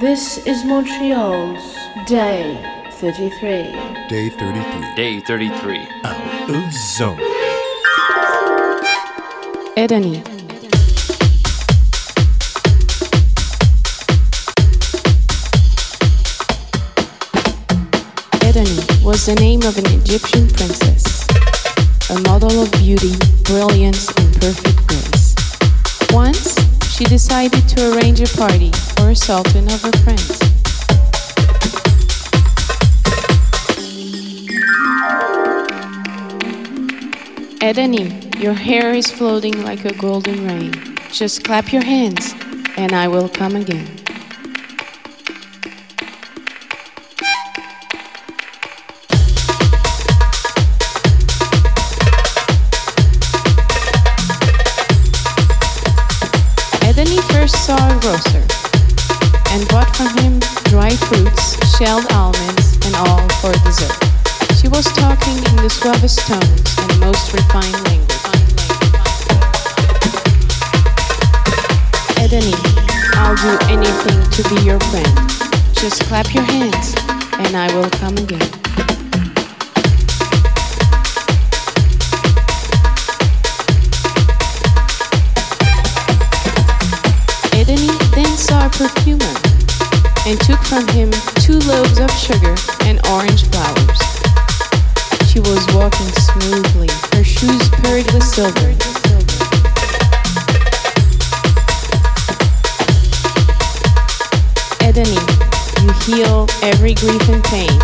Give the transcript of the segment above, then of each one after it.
This is Montreal's Day 33. Day 33. Day 33. Out of zone. Edeni. Edeni was the name of an Egyptian princess, a model of beauty, brilliance, and perfect grace. Once, she decided to arrange a party for a sultan of her friends. Edeni, your hair is floating like a golden rain. Just clap your hands, and I will come again. Shelled almonds, and all for dessert. She was talking in the suavest tones and most refined language. Edeni, I'll do anything to be your friend. Just clap your hands, and I will come again. Edeni then saw perfumer and took from him two loaves of sugar and orange flowers. She was walking smoothly, her shoes purred with silver. Edeni, you heal every grief and pain.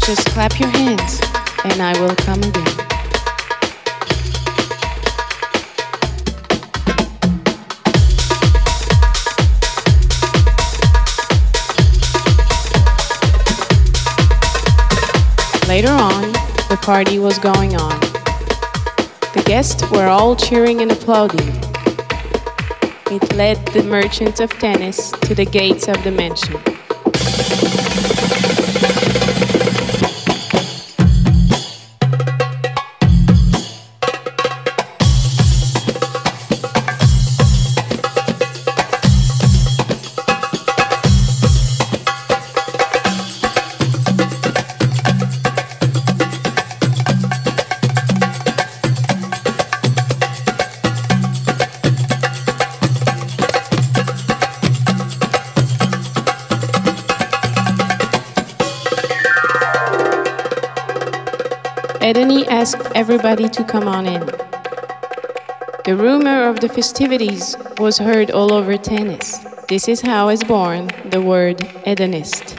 Just clap your hands, and I will come again. Party was going on. The guests were all cheering and applauding. It led the merchant of tennis to the gates of the mansion. Everybody to come on in. The rumor of the festivities was heard all over tennis. This is how is born the word Edenist.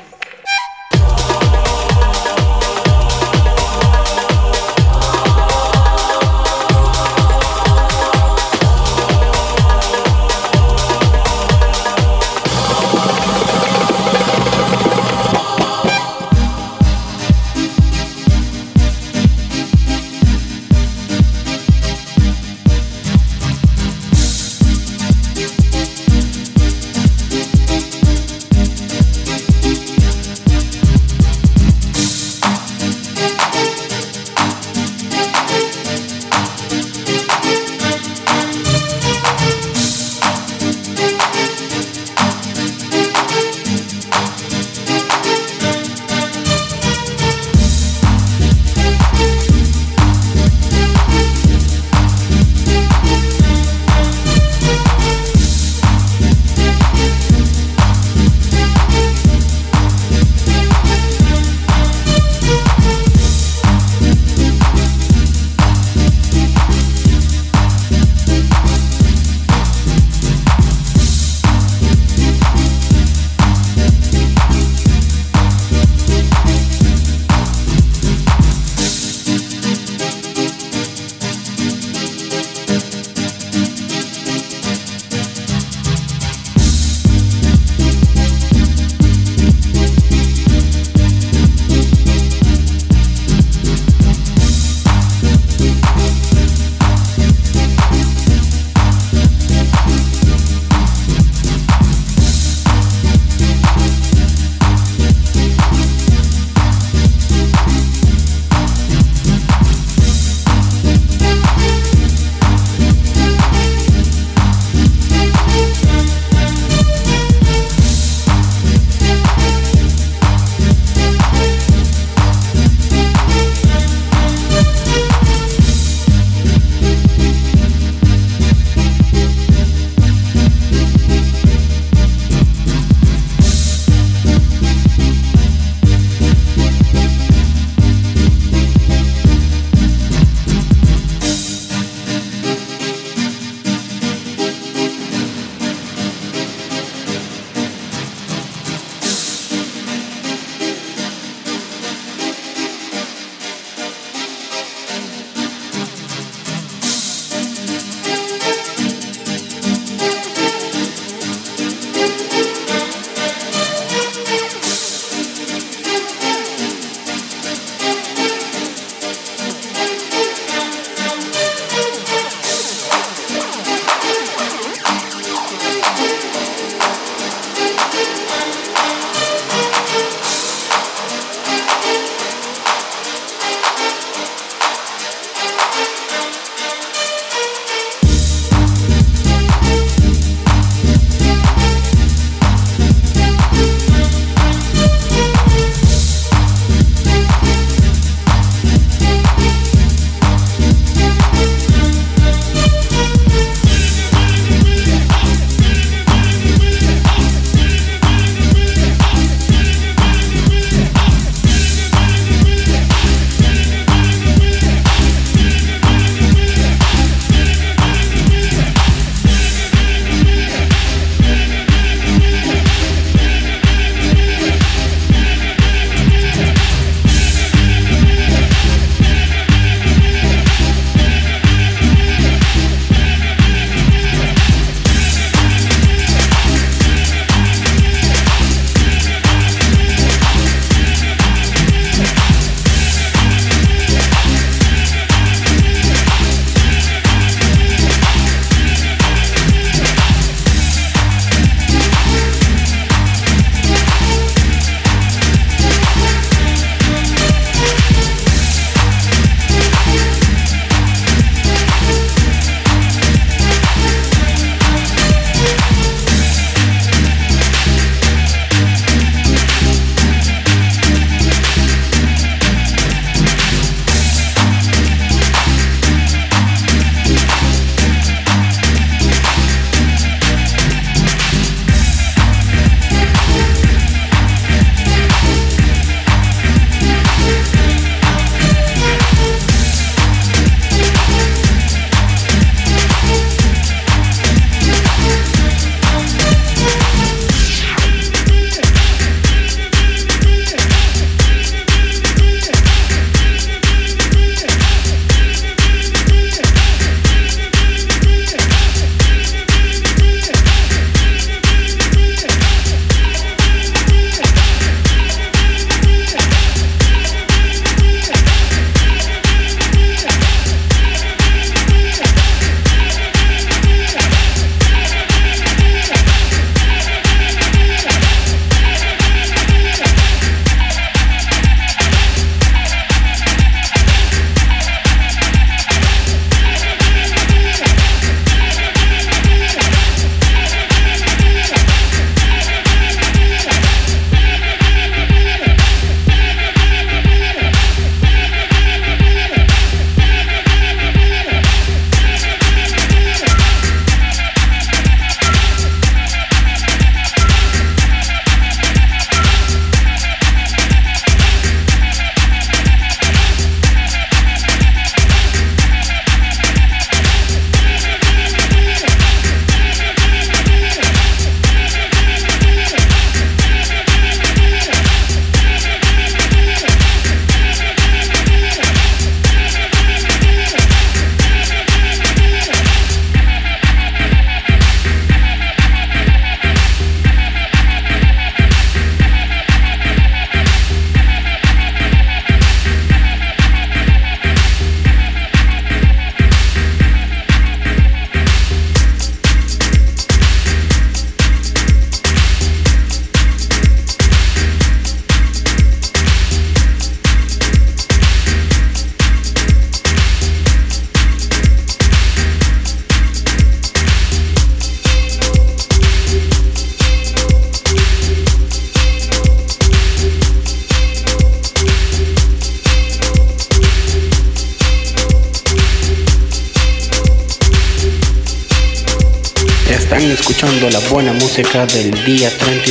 Día 33,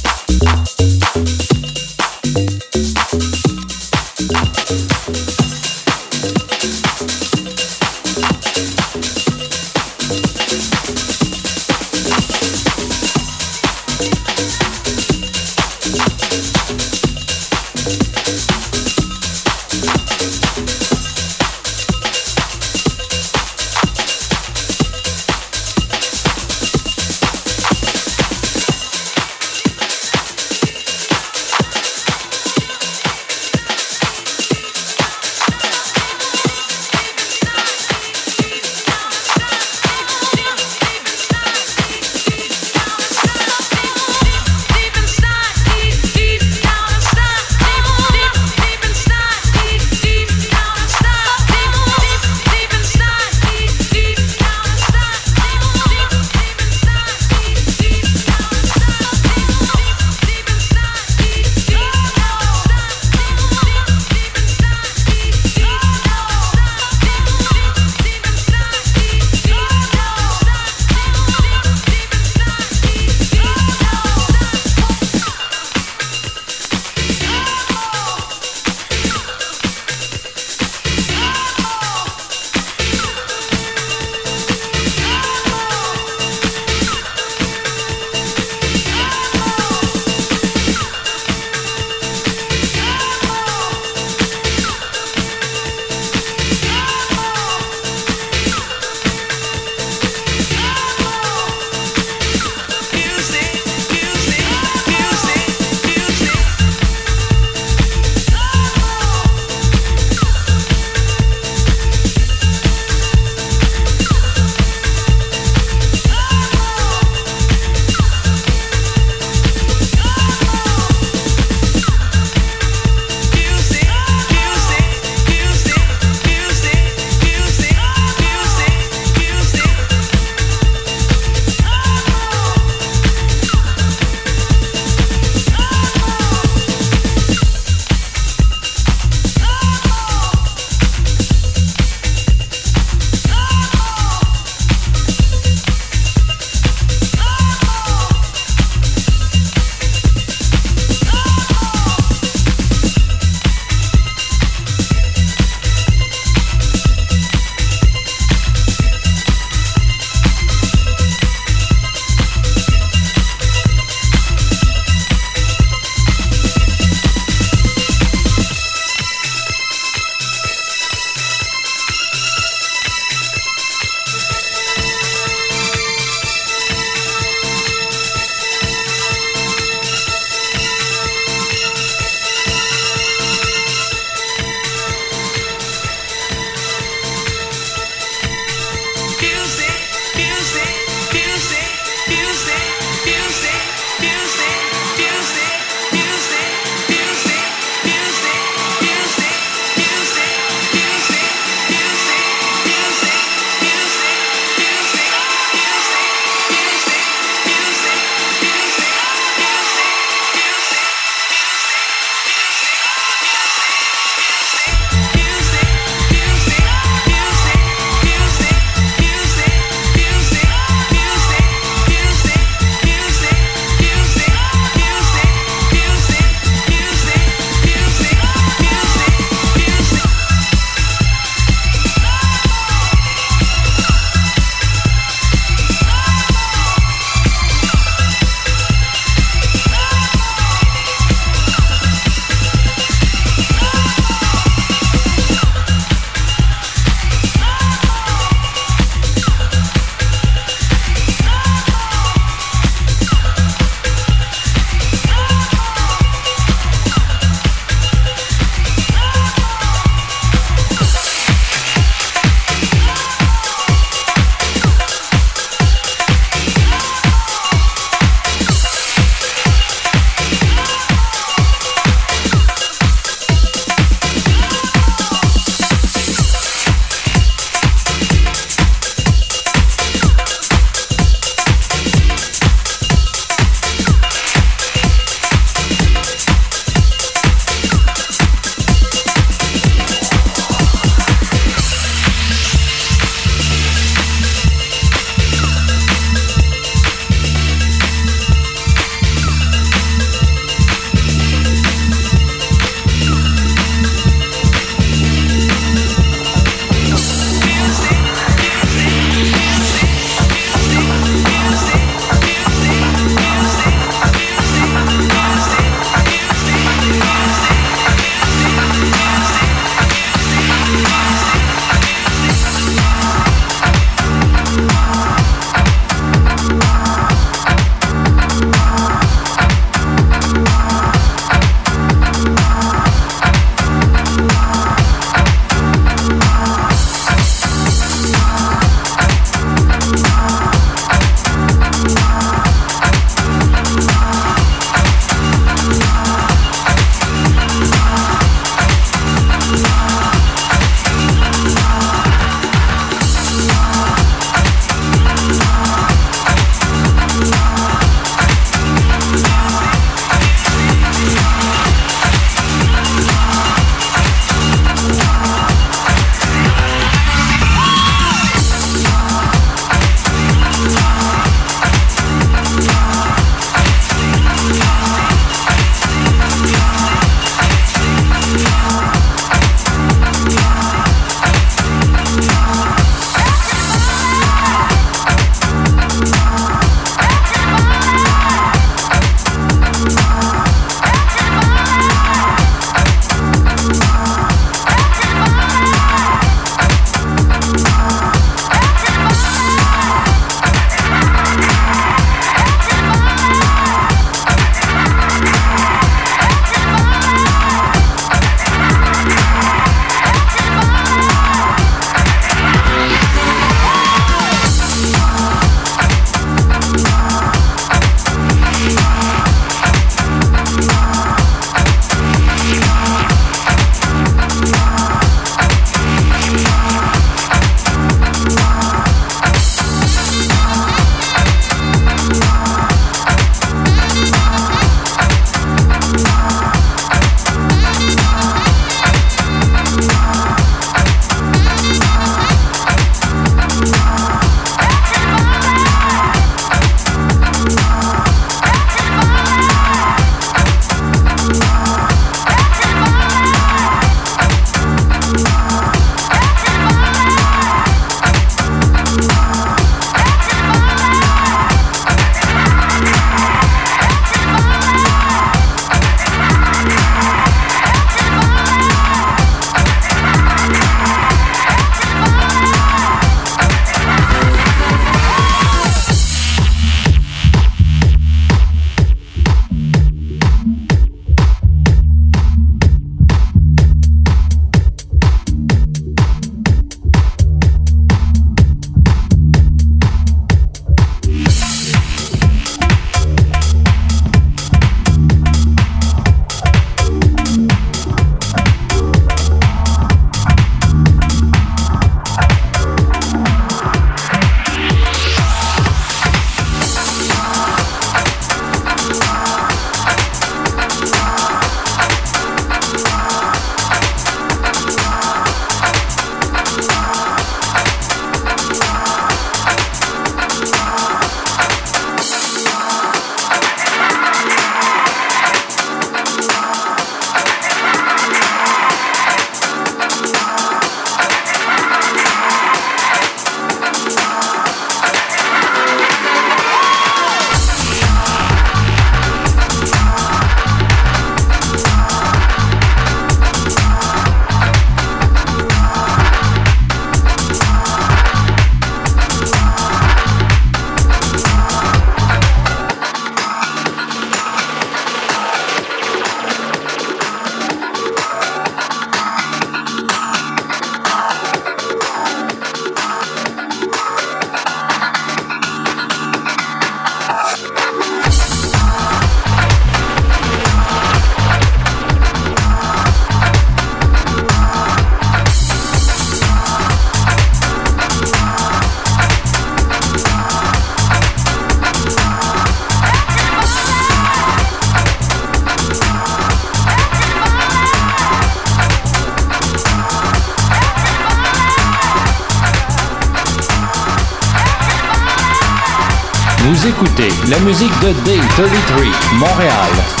la musique de Day 33, Montréal.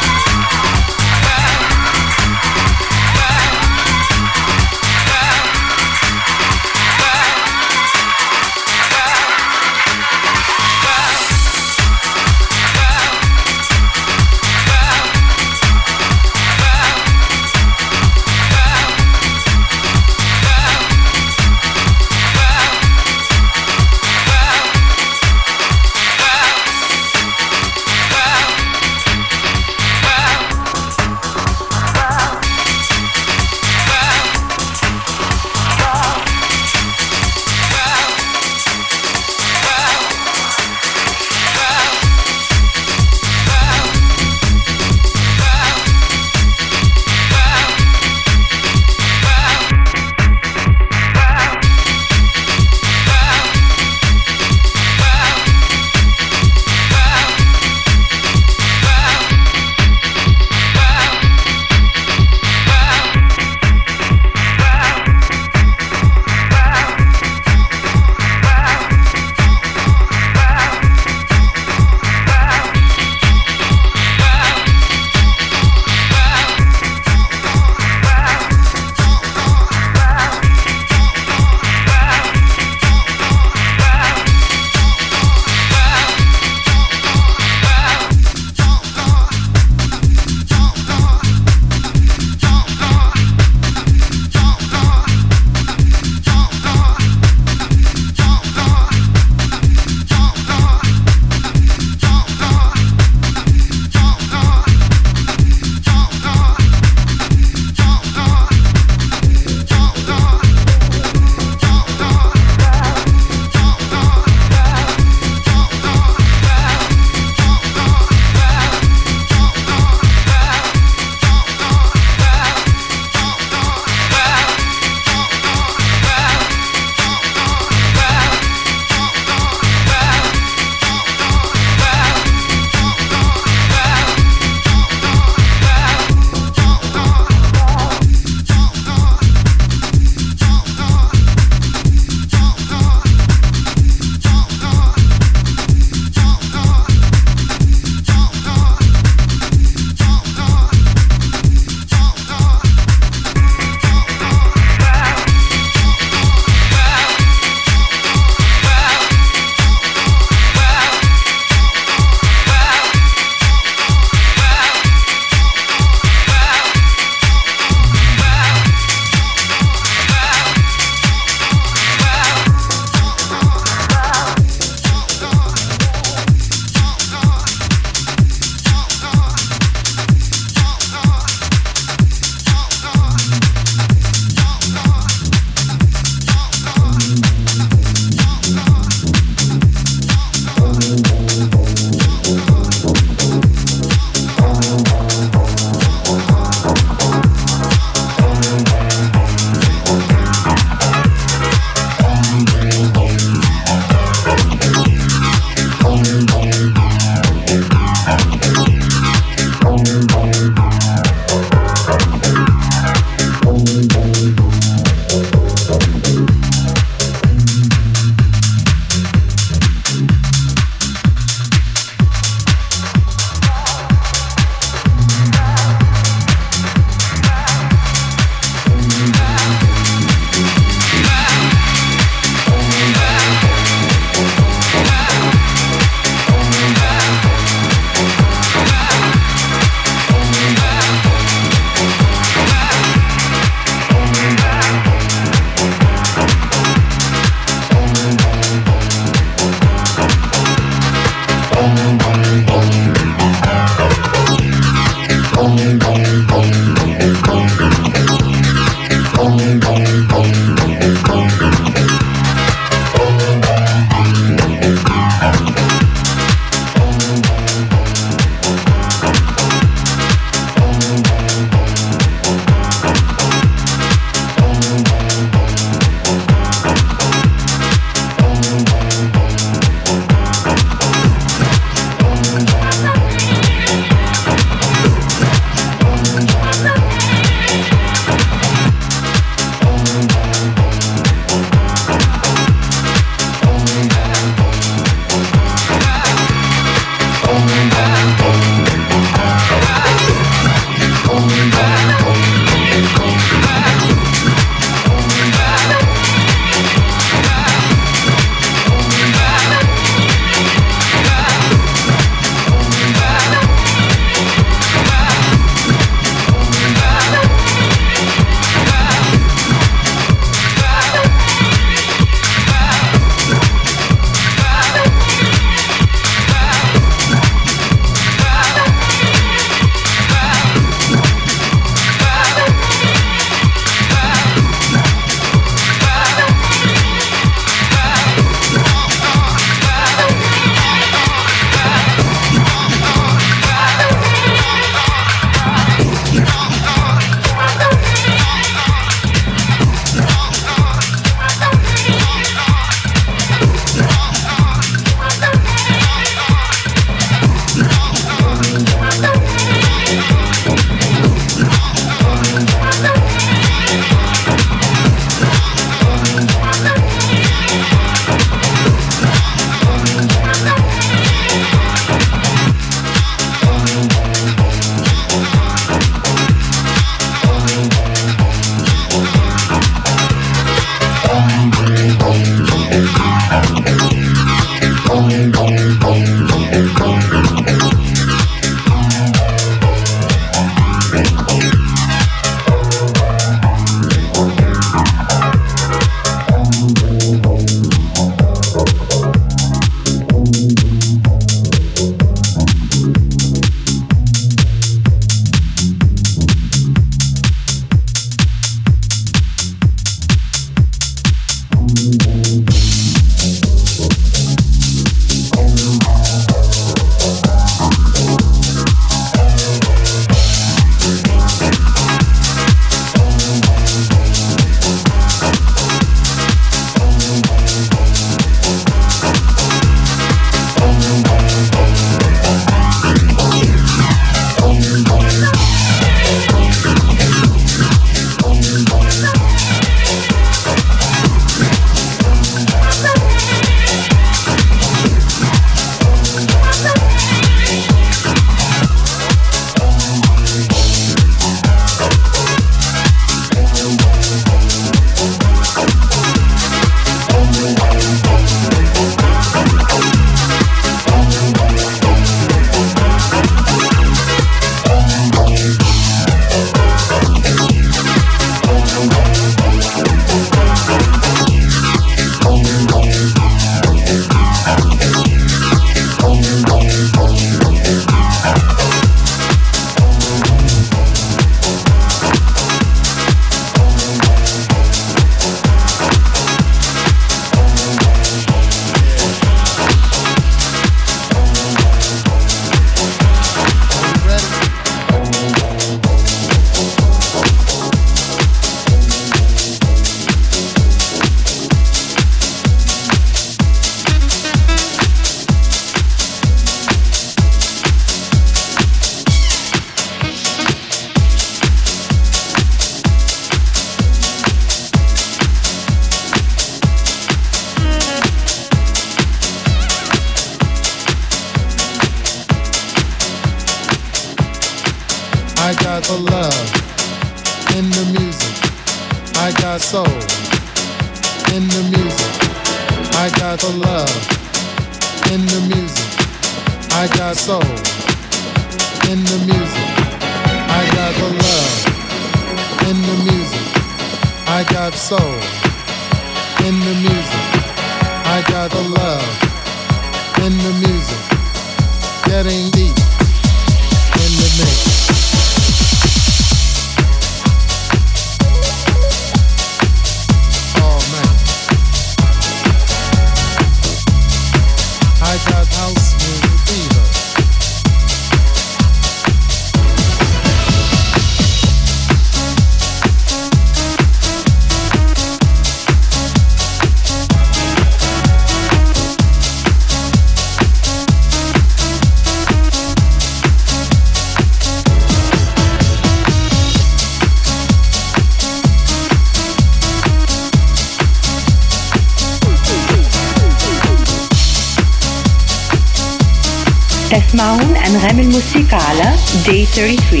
تسمعون and الموسيقى Musicala, Day 33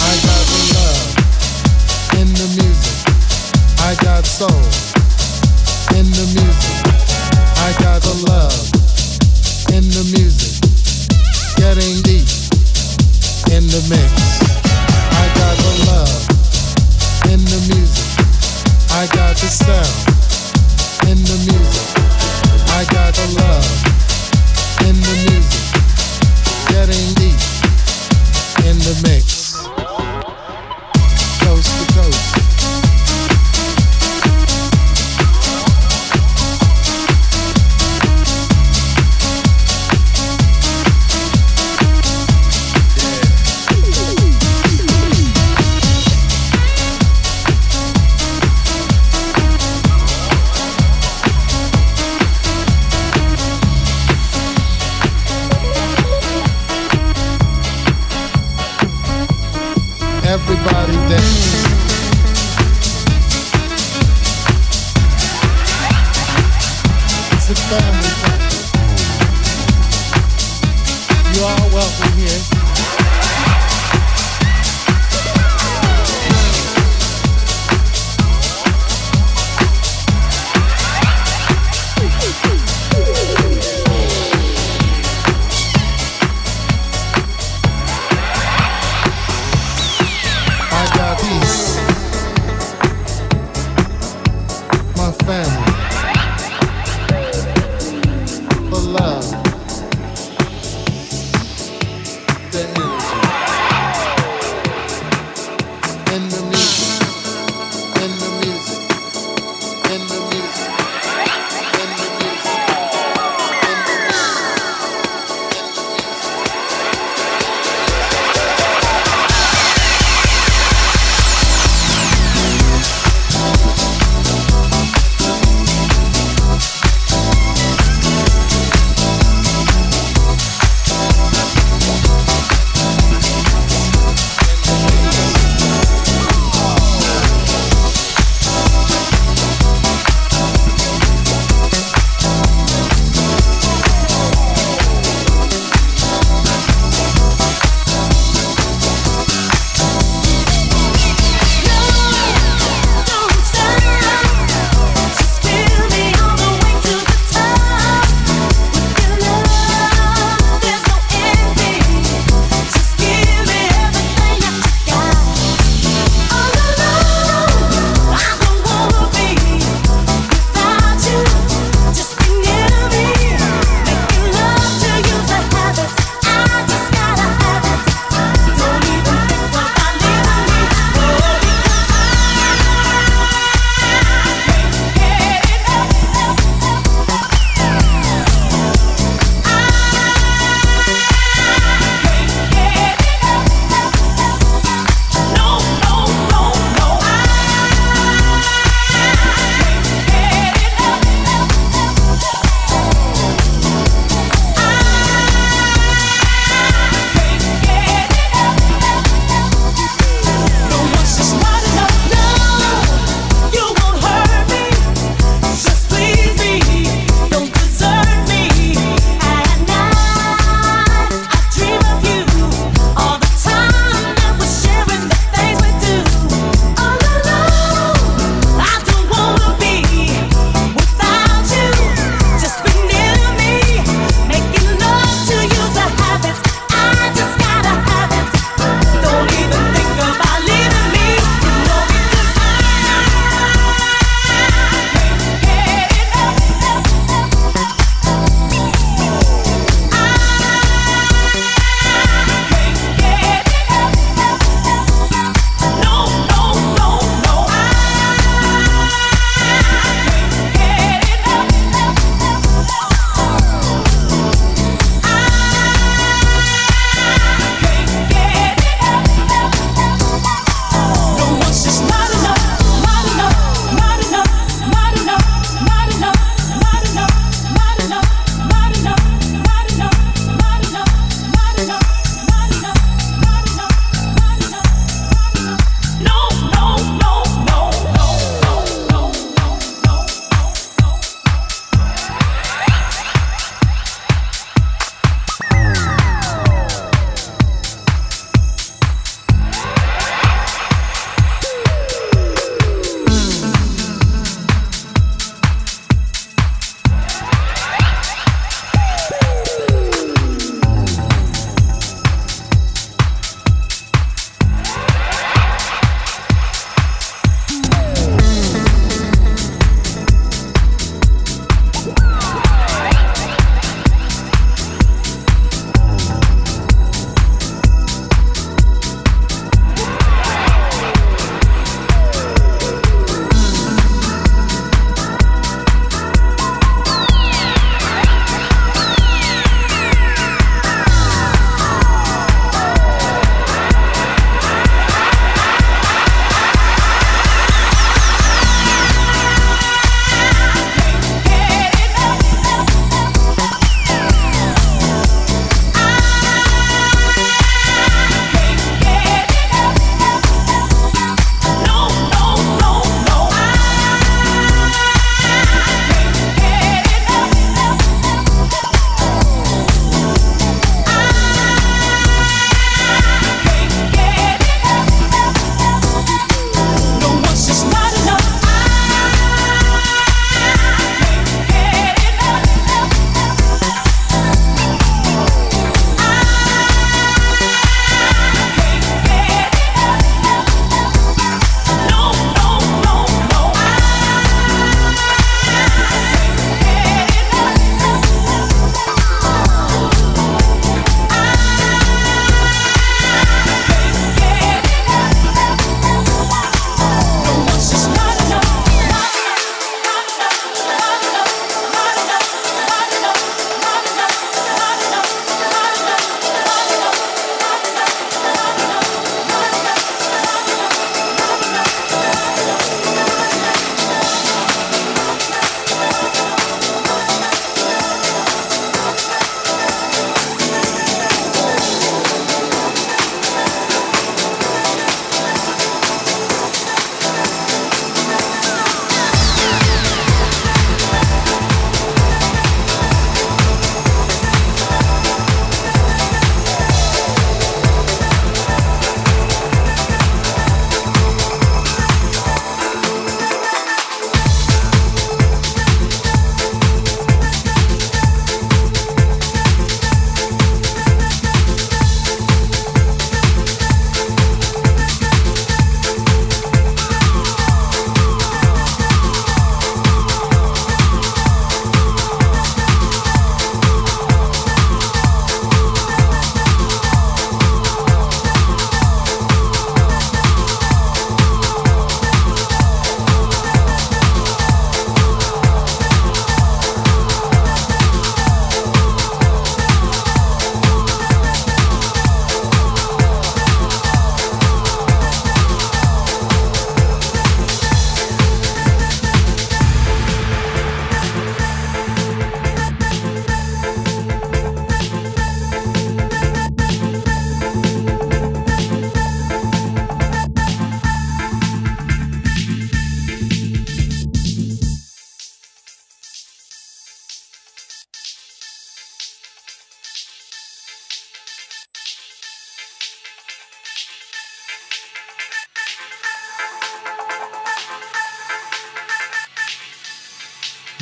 I got love in the music. I got soul in the music. I got the love in the music. Getting deep in the mix. I got the love in the music. I got the sound in the music.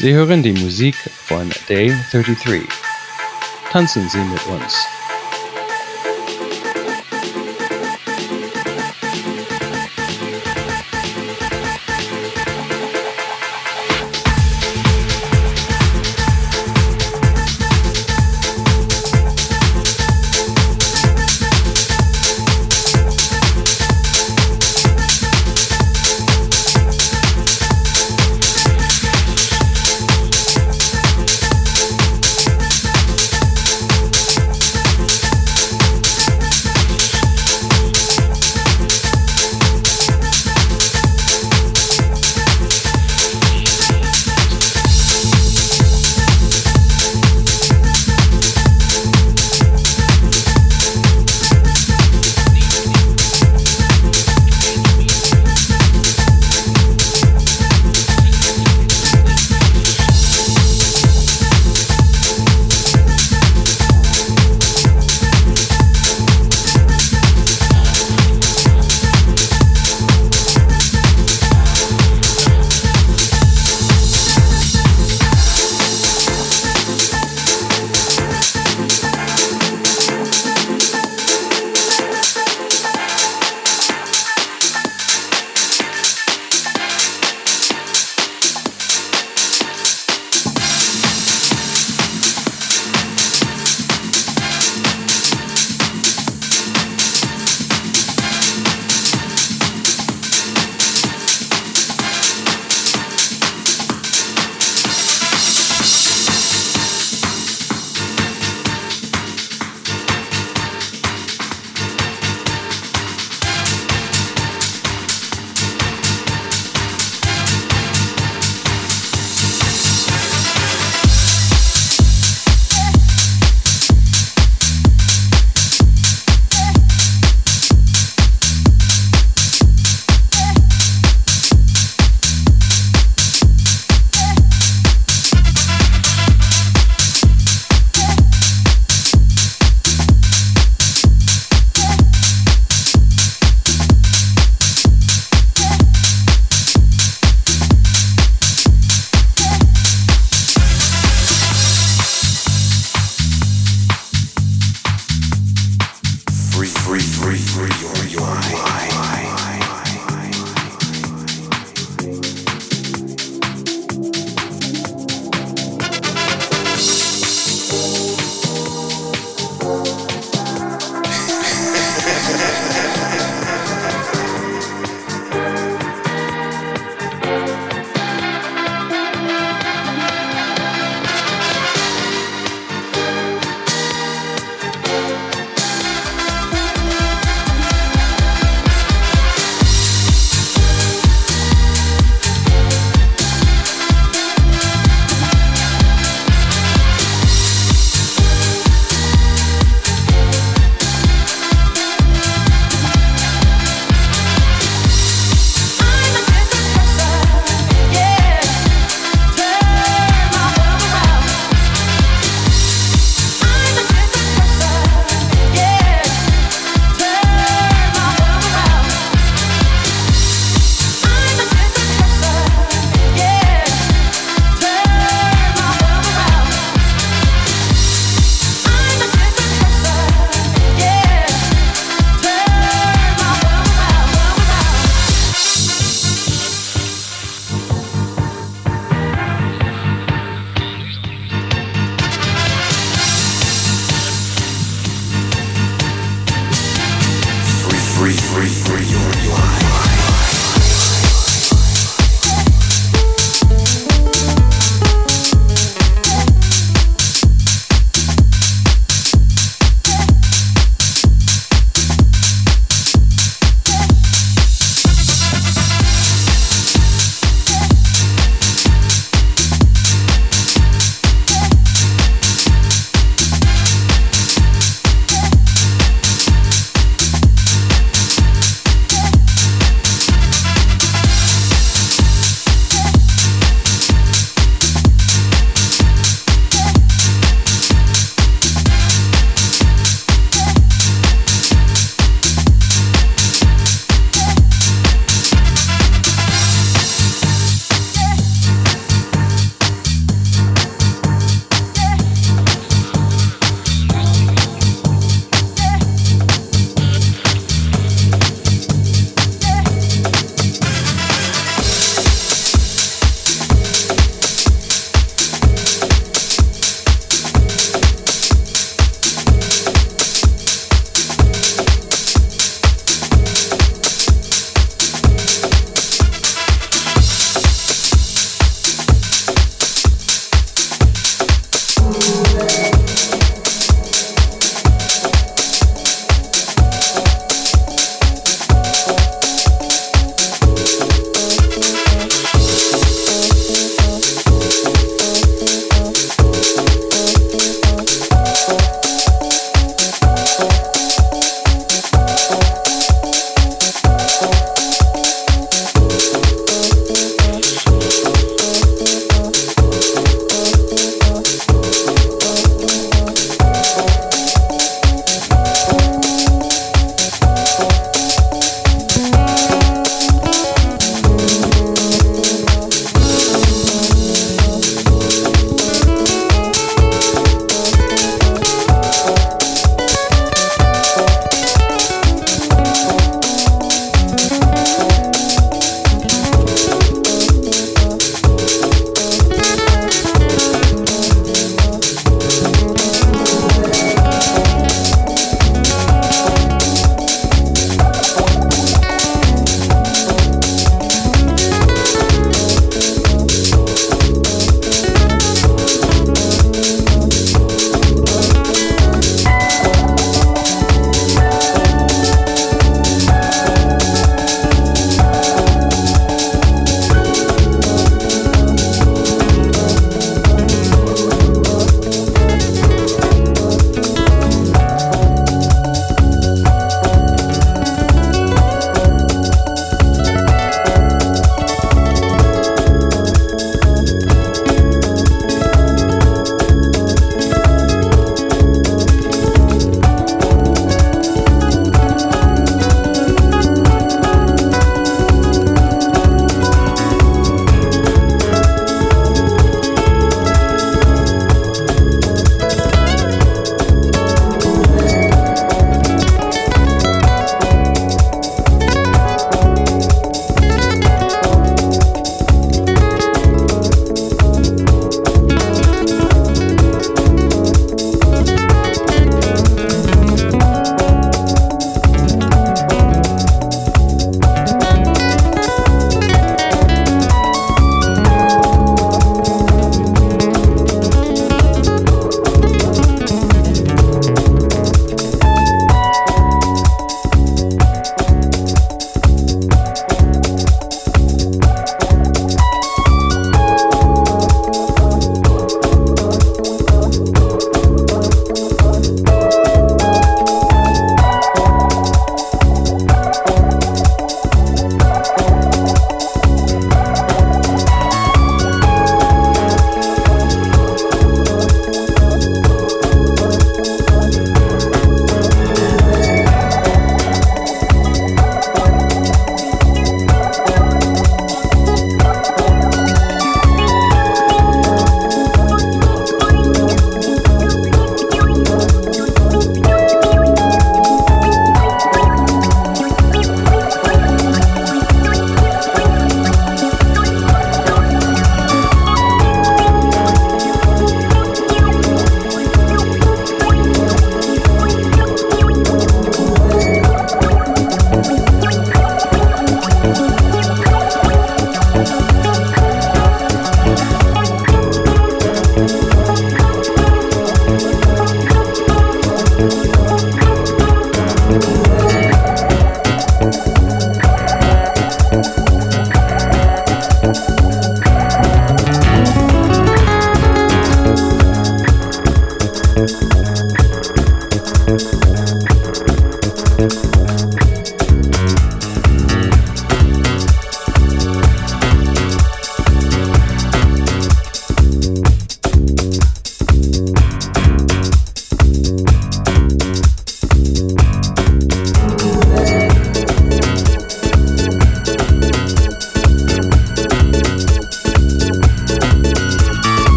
Sie hören die Musik von Day 33. Tanzen Sie mit uns.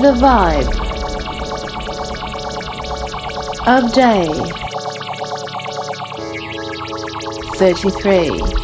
The vibe of day 33.